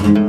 Welcome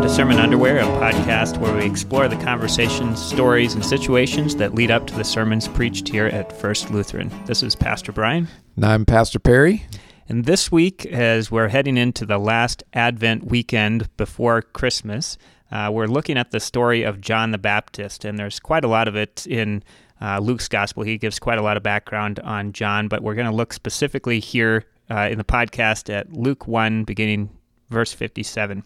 to Sermon Underway, a podcast where we explore the conversations, stories, and situations that lead up to the sermons preached here at First Lutheran. This is Pastor Brian. And I'm Pastor Perry. And this week, as we're heading into the last Advent weekend before Christmas, uh, we're looking at the story of John the Baptist. And there's quite a lot of it in uh, Luke's gospel. He gives quite a lot of background on John, but we're going to look specifically here uh, in the podcast at Luke 1, beginning verse 57.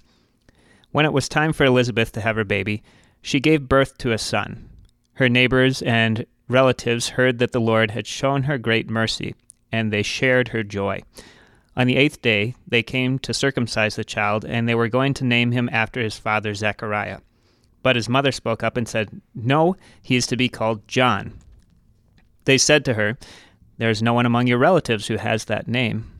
When it was time for Elizabeth to have her baby, she gave birth to a son. Her neighbors and relatives heard that the Lord had shown her great mercy, and they shared her joy. On the eighth day, they came to circumcise the child, and they were going to name him after his father Zechariah. But his mother spoke up and said, No, he is to be called John. They said to her, There is no one among your relatives who has that name.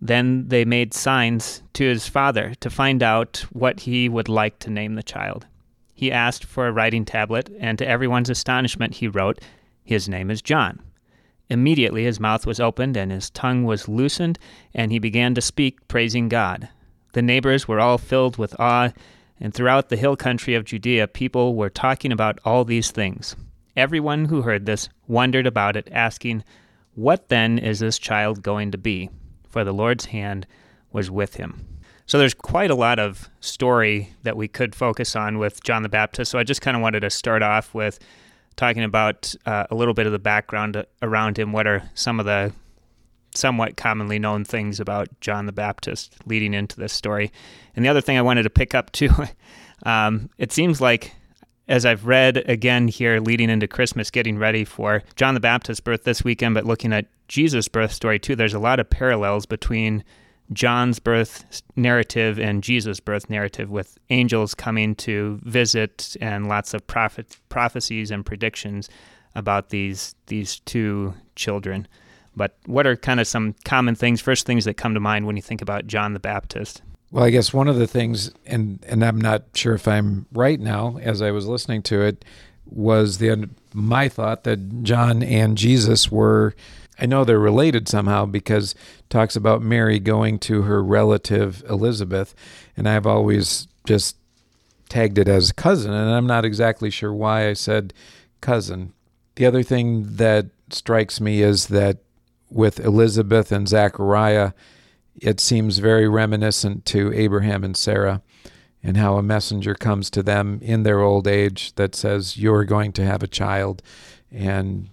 Then they made signs to his father to find out what he would like to name the child. He asked for a writing tablet, and to everyone's astonishment, he wrote, His name is John. Immediately his mouth was opened, and his tongue was loosened, and he began to speak, praising God. The neighbors were all filled with awe, and throughout the hill country of Judea, people were talking about all these things. Everyone who heard this wondered about it, asking, What then is this child going to be? for the Lord's hand was with him. So there's quite a lot of story that we could focus on with John the Baptist. So I just kind of wanted to start off with talking about uh, a little bit of the background around him. What are some of the somewhat commonly known things about John the Baptist leading into this story? And the other thing I wanted to pick up too, um, it seems like as I've read again here leading into Christmas, getting ready for John the Baptist's birth this weekend, but looking at Jesus' birth story too, there's a lot of parallels between John's birth narrative and Jesus' birth narrative, with angels coming to visit and lots of prophet, prophecies and predictions about these these two children. But what are kind of some common things, first things that come to mind when you think about John the Baptist? Well, I guess one of the things, and and I'm not sure if I'm right now, as I was listening to it, was the my thought that John and Jesus were. I know they're related somehow because talks about Mary going to her relative Elizabeth, and I've always just tagged it as cousin, and I'm not exactly sure why I said cousin. The other thing that strikes me is that with Elizabeth and Zachariah, it seems very reminiscent to Abraham and Sarah and how a messenger comes to them in their old age that says, You're going to have a child. And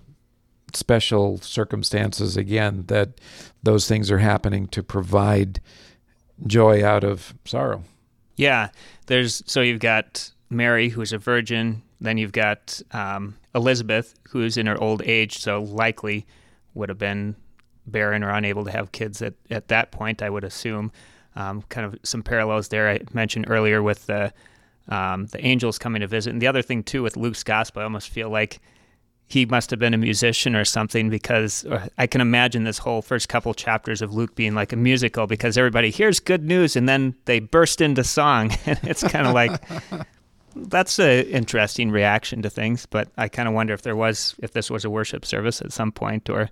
special circumstances, again, that those things are happening to provide joy out of sorrow. Yeah. There's so you've got Mary, who's a virgin. Then you've got um, Elizabeth, who's in her old age, so likely would have been barren or unable to have kids at, at that point, I would assume. Um, kind of some parallels there I mentioned earlier with the um, the angels coming to visit. And the other thing too with Luke's gospel, I almost feel like he must have been a musician or something because I can imagine this whole first couple chapters of Luke being like a musical because everybody hears good news and then they burst into song and it's kind of like that's an interesting reaction to things. But I kind of wonder if there was if this was a worship service at some point or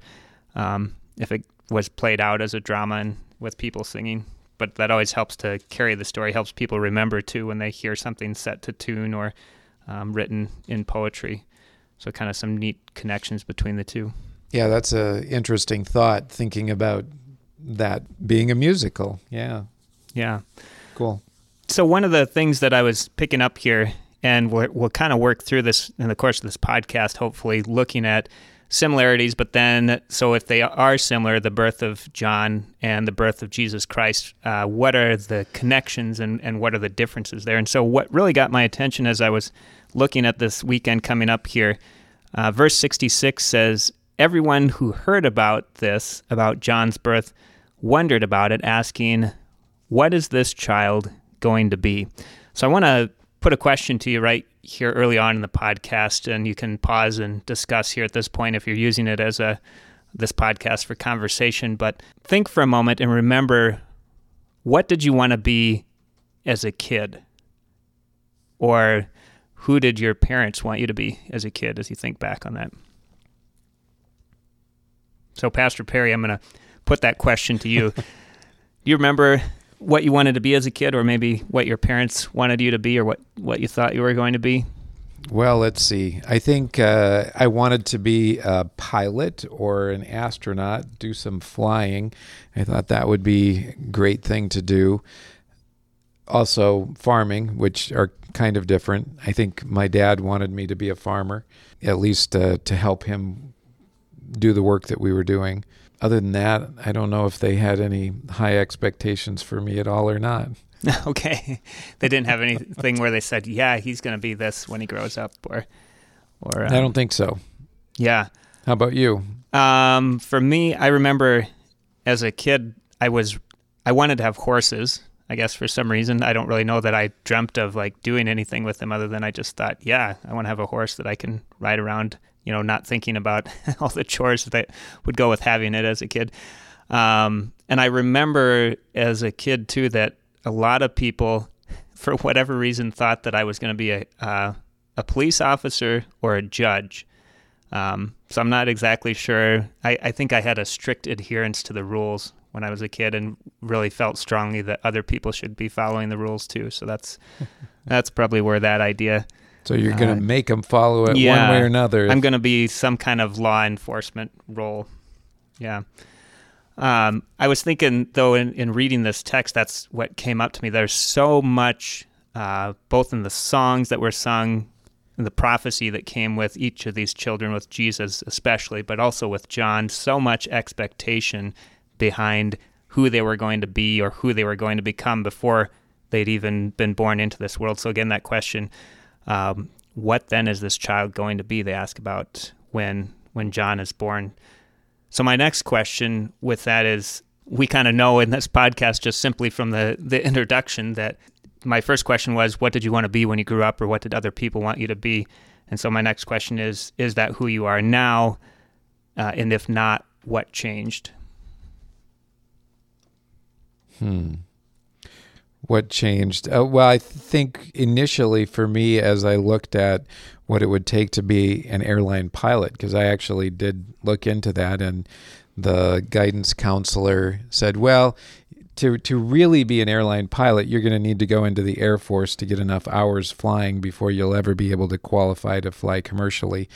um, if it was played out as a drama and with people singing. But that always helps to carry the story, helps people remember too when they hear something set to tune or um, written in poetry. So, kind of some neat connections between the two. Yeah, that's a interesting thought. Thinking about that being a musical. Yeah. Yeah. Cool. So, one of the things that I was picking up here, and we'll, we'll kind of work through this in the course of this podcast, hopefully looking at similarities, but then, so if they are similar, the birth of John and the birth of Jesus Christ, uh, what are the connections and, and what are the differences there? And so, what really got my attention as I was looking at this weekend coming up here, uh, verse 66 says, Everyone who heard about this, about John's birth, wondered about it, asking, What is this child going to be? So, I want to put a question to you right here early on in the podcast, and you can pause and discuss here at this point if you're using it as a this podcast for conversation. But think for a moment and remember what did you want to be as a kid? Or who did your parents want you to be as a kid as you think back on that? So, Pastor Perry, I'm going to put that question to you. Do you remember what you wanted to be as a kid, or maybe what your parents wanted you to be, or what, what you thought you were going to be? Well, let's see. I think uh, I wanted to be a pilot or an astronaut, do some flying. I thought that would be a great thing to do. Also, farming, which are kind of different. I think my dad wanted me to be a farmer, at least uh, to help him do the work that we were doing. Other than that, I don't know if they had any high expectations for me at all or not. okay, they didn't have anything where they said, "Yeah, he's going to be this when he grows up," or, or um, I don't think so. Yeah. How about you? Um, for me, I remember as a kid, I was I wanted to have horses. I guess for some reason, I don't really know that I dreamt of like doing anything with them other than I just thought, yeah, I want to have a horse that I can ride around. You know, not thinking about all the chores that would go with having it as a kid. Um, and I remember as a kid too that a lot of people, for whatever reason, thought that I was going to be a uh, a police officer or a judge. Um, so I'm not exactly sure. I, I think I had a strict adherence to the rules when I was a kid, and really felt strongly that other people should be following the rules too. So that's that's probably where that idea. So you're going to uh, make them follow it yeah, one way or another. I'm going to be some kind of law enforcement role. Yeah. Um, I was thinking, though, in, in reading this text, that's what came up to me. There's so much, uh, both in the songs that were sung, and the prophecy that came with each of these children, with Jesus especially, but also with John, so much expectation behind who they were going to be or who they were going to become before they'd even been born into this world. So, again, that question, um, what then is this child going to be? They ask about when when John is born. So my next question with that is we kind of know in this podcast just simply from the the introduction that my first question was what did you want to be when you grew up or what did other people want you to be? And so my next question is is that who you are now? Uh, and if not, what changed? Hmm. What changed? Uh, well, I think initially for me, as I looked at what it would take to be an airline pilot because I actually did look into that and the guidance counselor said, "Well, to to really be an airline pilot, you're going to need to go into the Air Force to get enough hours flying before you'll ever be able to qualify to fly commercially."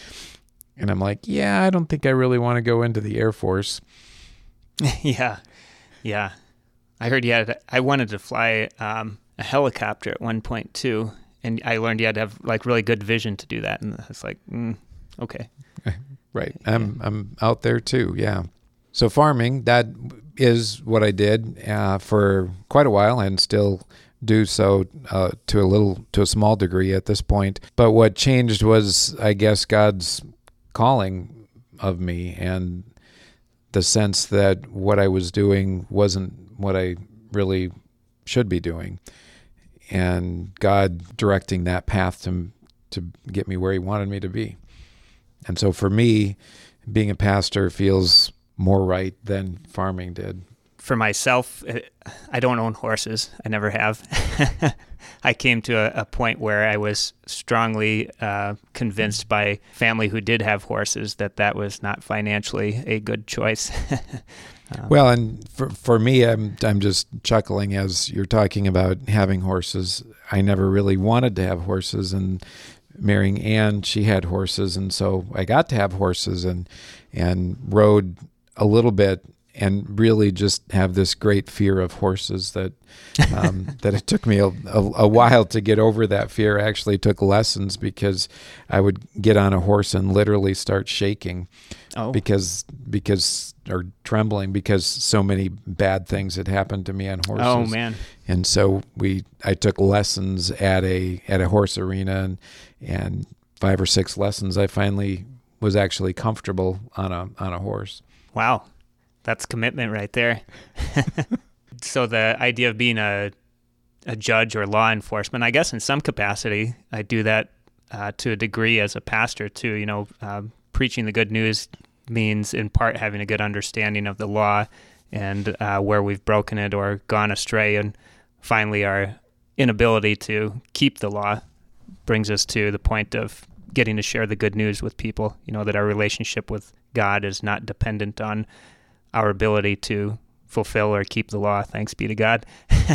And I'm like, "Yeah, I don't think I really want to go into the Air Force." yeah. Yeah. I heard you had I wanted to fly um, a helicopter at one point too and I learned you had to have like really good vision to do that, and it's like, mm, okay, right. I'm I'm out there too. Yeah. So farming that is what I did uh, for quite a while, and still do so uh, to a little to a small degree at this point. But what changed was, I guess, God's calling of me and the sense that what I was doing wasn't what I really should be doing and God directing that path to to get me where He wanted me to be. And so for me, being a pastor feels more right than farming did. For myself, eh, I don't own horses. I never have. I came to a, a, point where I was strongly uh, convinced by family who did have horses that that was not financially a good choice. Um, well, and for for me, I'm I'm just chuckling as you're talking about having horses. I never really wanted to have horses, and marrying Anne, she had horses, and so I got to have horses and and rode a little bit and really just have this great fear of horses that um, that it took me a, a, a, while to get over that fear. I actually took lessons because I would get on a horse and literally start shaking oh. because because or trembling because so many bad things had happened to me on horses. Oh man! And so we I took lessons at a at a horse arena and and five or six lessons I finally was actually comfortable on a on a horse. Wow. That's commitment right there. so the idea of being a a judge or law enforcement, I guess in some capacity, I do that uh, to a degree as a pastor too. You know, uh, preaching the good news means in part having a good understanding of the law and uh, where we've broken it or gone astray, and finally our inability to keep the law brings us to the point of getting to share the good news with people. You know that our relationship with God is not dependent on our ability to fulfill or keep the law. Thanks be to God.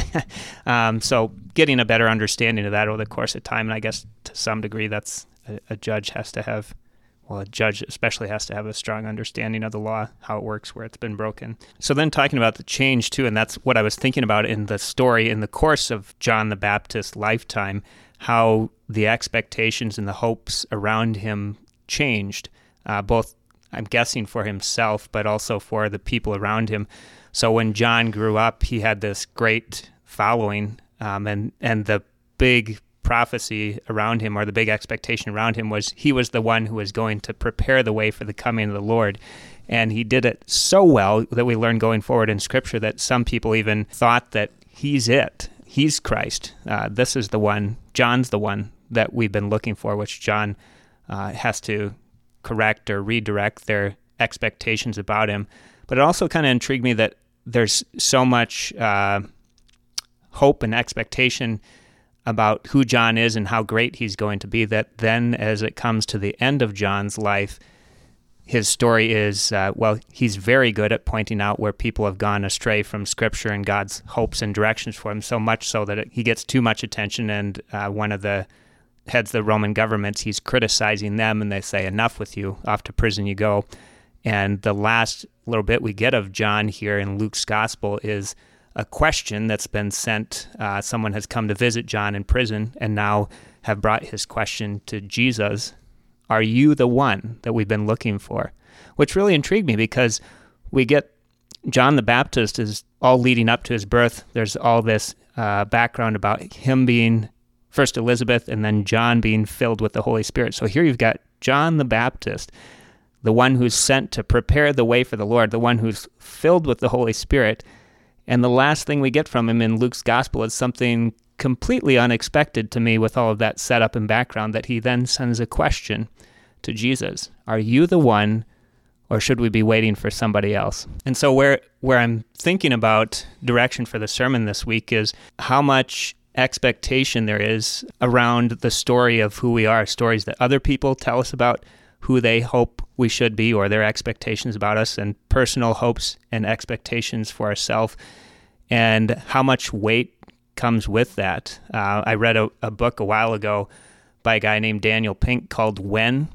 um, so, getting a better understanding of that over the course of time, and I guess to some degree, that's a, a judge has to have well, a judge especially has to have a strong understanding of the law, how it works, where it's been broken. So then talking about the change too, and that's what I was thinking about in the story in the course of John the Baptist's lifetime, how the expectations and the hopes around him changed, uh, both I'm guessing for himself, but also for the people around him. So when John grew up, he had this great following, um, and and the big prophecy around him or the big expectation around him was he was the one who was going to prepare the way for the coming of the Lord. And he did it so well that we learn going forward in Scripture that some people even thought that he's it. He's Christ. Uh, this is the one. John's the one that we've been looking for, which John uh, has to correct or redirect their expectations about him. But it also kind of intrigued me that there's so much uh, hope and expectation about who John is and how great he's going to be, that then as it comes to the end of John's life, his story is uh, well, he's very good at pointing out where people have gone astray from Scripture and God's hopes and directions for him, so much so that it, he gets too much attention. And uh, one of the heads the Roman governments, he's criticizing them, and they say, Enough with you, off to prison you go. And the last little bit we get of John here in Luke's gospel is a question that's been sent. Uh, someone has come to visit John in prison and now have brought his question to Jesus Are you the one that we've been looking for? Which really intrigued me because we get John the Baptist is all leading up to his birth. There's all this uh, background about him being first Elizabeth and then John being filled with the Holy Spirit. So here you've got John the Baptist, the one who's sent to prepare the way for the Lord, the one who's filled with the Holy Spirit and the last thing we get from him in Luke's gospel is something completely unexpected to me with all of that setup and background that he then sends a question to Jesus Are you the one, or should we be waiting for somebody else? And so, where, where I'm thinking about direction for the sermon this week is how much expectation there is around the story of who we are, stories that other people tell us about who they hope we should be or their expectations about us and personal hopes and expectations for ourselves and how much weight comes with that. Uh, I read a, a, book a while ago by a guy named Daniel Pink called When,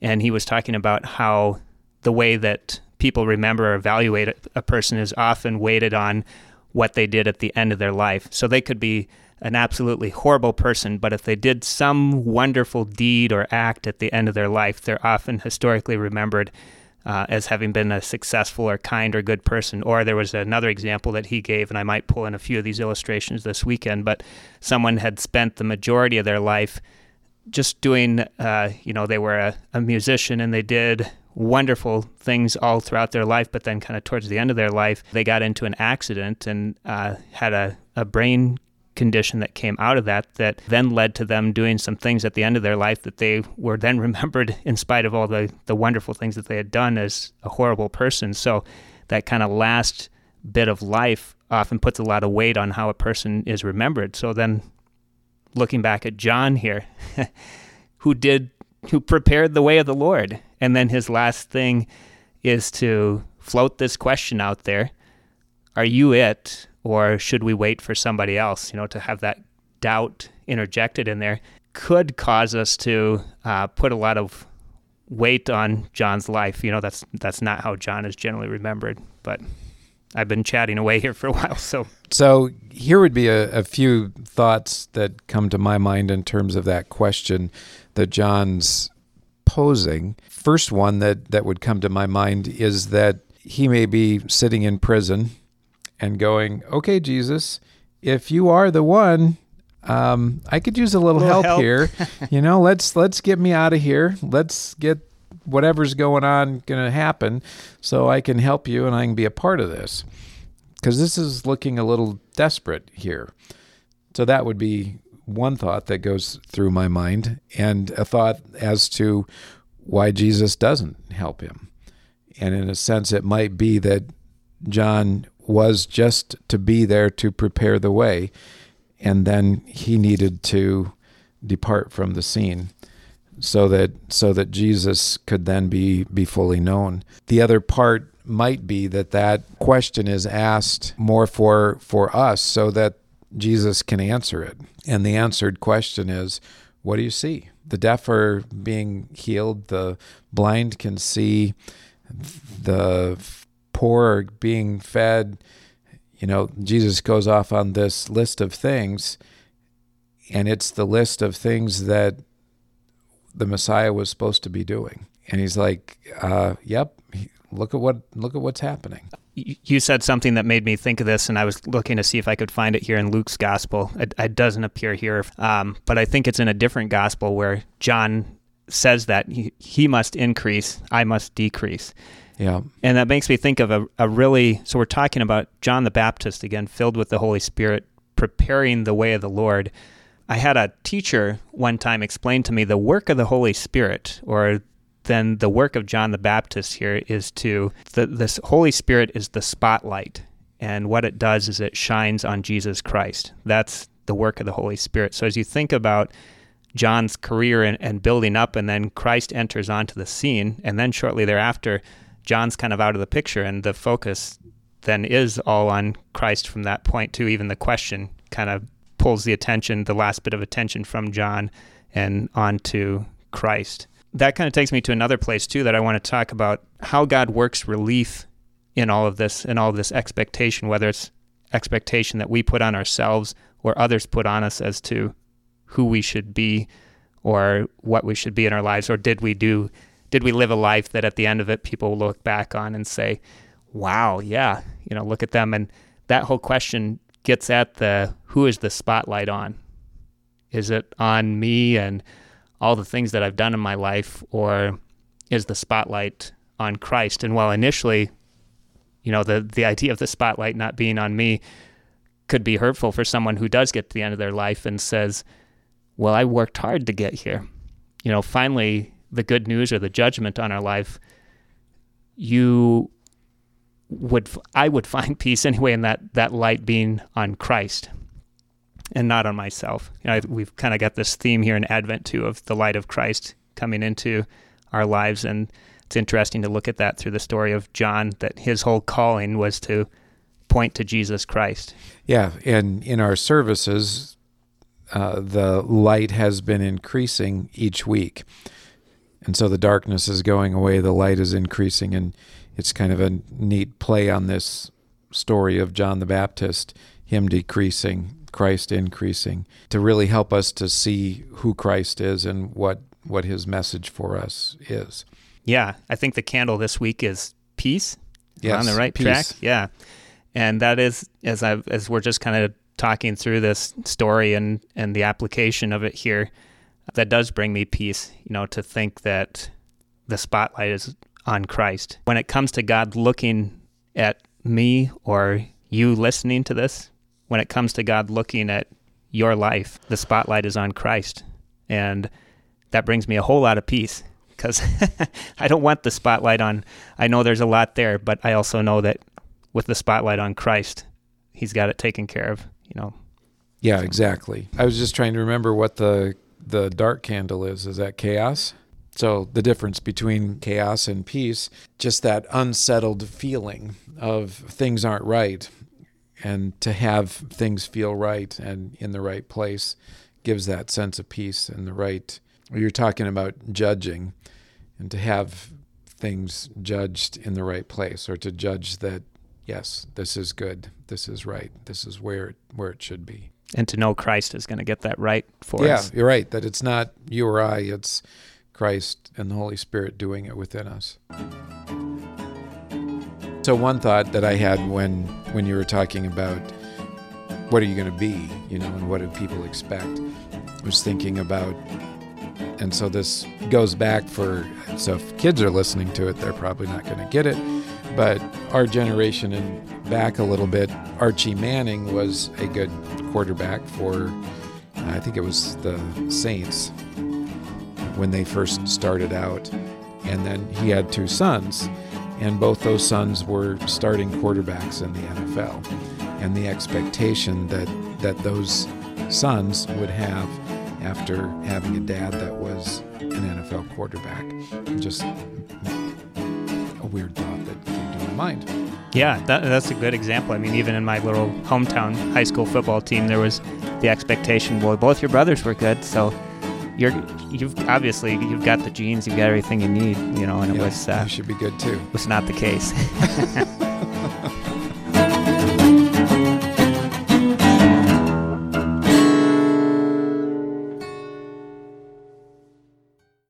and he was talking about how the way that people remember or evaluate a person is often weighted on what they did at the end of their life. So they could be an absolutely horrible person, but if they did some wonderful deed or act at the end of their life, they're often historically remembered uh, as having been a successful or kind or good person. Or there was another example that he gave, and I might pull in a few of these illustrations this weekend, but someone had spent the majority of their life just doing, uh, you know, they were a, a musician and they did wonderful things all throughout their life, but then kind of towards the end of their life, they got into an accident and uh, had a, a brain condition that came out of that that then led to them doing some things at the end of their life that they were then remembered in spite of all the, the wonderful things that they had done as a horrible person. So that kind of last bit of life often puts a lot of weight on how a person is remembered. So then looking back at John here, who did who prepared the way of the Lord, and then his last thing is to float this question out there, are you it? Or should we wait for somebody else? You know, to have that doubt interjected in there could cause us to uh, put a lot of weight on John's life. You know, that's that's not how John is generally remembered. But I've been chatting away here for a while, so so here would be a, a few thoughts that come to my mind in terms of that question that John's posing. First one that that would come to my mind is that he may be sitting in prison and going, okay, Jesus, if you are the one, um, I could use a little, a little help, help, here. you know, let's let's get me out of here. Let's get whatever's going on going to happen, so I can help you and I can be a part of this. Because this is looking a little desperate here. So that would be one thought that goes through my mind, and a thought as to why Jesus doesn't help him. And in a sense, it might be that John was just to be there to prepare the way, and then he needed to depart from the scene so that so that Jesus could then be be fully known. The other part might be that that question is asked more for for us so that Jesus can answer it. And the answered question is, what do you see? The deaf are being healed, the blind can see, the poor being fed. You know, Jesus goes off on this list of things, and it's the list of things that the Messiah was supposed to be doing. And he's like, uh, "Yep, look at what look at what's happening." You said something that made me think of this, and I was looking to see if I could find it here in Luke's gospel. It, it doesn't appear here, um, but I think it's in a different gospel where John says that he, he must increase, I must decrease. Yeah. And that makes me think of a, a really, so we're talking about John the Baptist again, filled with the Holy Spirit, preparing the way of the Lord. I had a teacher one time explain to me the work of the Holy Spirit, or then the work of John the Baptist here is to the this Holy Spirit is the spotlight, and what it does is it shines on Jesus Christ. That's the work of the Holy Spirit. So as you think about John's career and, and building up, and then Christ enters onto the scene, and then shortly thereafter, John's kind of out of the picture, and the focus then is all on Christ from that point to even the question kind of pulls the attention, the last bit of attention from John and onto Christ. That kind of takes me to another place too that I want to talk about how God works relief in all of this and all of this expectation, whether it's expectation that we put on ourselves or others put on us as to who we should be or what we should be in our lives, or did we do did we live a life that at the end of it people look back on and say, Wow, yeah, you know, look at them and that whole question gets at the who is the spotlight on? Is it on me and all the things that I've done in my life, or is the spotlight on Christ? And while initially, you know, the the idea of the spotlight not being on me could be hurtful for someone who does get to the end of their life and says, "Well, I worked hard to get here." You know, finally, the good news or the judgment on our life, you would I would find peace anyway in that that light being on Christ and not on myself. You know, we've kind of got this theme here in Advent too of the light of Christ coming into our lives, and it's interesting to look at that through the story of John. That his whole calling was to point to Jesus Christ. Yeah, and in our services, uh, the light has been increasing each week, and so the darkness is going away. The light is increasing, and it's kind of a neat play on this story of John the Baptist, him decreasing, Christ increasing to really help us to see who Christ is and what what his message for us is. Yeah, I think the candle this week is peace. Yes, on the right peace. track. Yeah, and that is as I as we're just kind of talking through this story and and the application of it here, that does bring me peace. You know, to think that the spotlight is on Christ when it comes to God looking at me or you listening to this when it comes to God looking at your life, the spotlight is on Christ. And that brings me a whole lot of peace because I don't want the spotlight on. I know there's a lot there, but I also know that with the spotlight on Christ, He's got it taken care of, you know. Yeah, exactly. I was just trying to remember what the the dark candle is. Is that chaos? So the difference between chaos and peace, just that unsettled feeling of things aren't right and to have things feel right and in the right place gives that sense of peace and the right you're talking about judging and to have things judged in the right place or to judge that yes this is good this is right this is where where it should be and to know Christ is going to get that right for yeah, us. Yeah, you're right. That it's not you or I, it's Christ and the Holy Spirit doing it within us. So one thought that I had when when you were talking about what are you going to be, you know, and what do people expect, was thinking about, and so this goes back for so if kids are listening to it, they're probably not going to get it, but our generation and back a little bit, Archie Manning was a good quarterback for, I think it was the Saints when they first started out, and then he had two sons and both those sons were starting quarterbacks in the NFL. And the expectation that, that those sons would have after having a dad that was an NFL quarterback. Just weird thought that came to my mind. Yeah, that, that's a good example. I mean, even in my little hometown high school football team, there was the expectation. Well, both your brothers were good, so you're you've obviously you've got the genes, you've got everything you need, you know. And it Yeah, was uh, you should be good too. was not the case.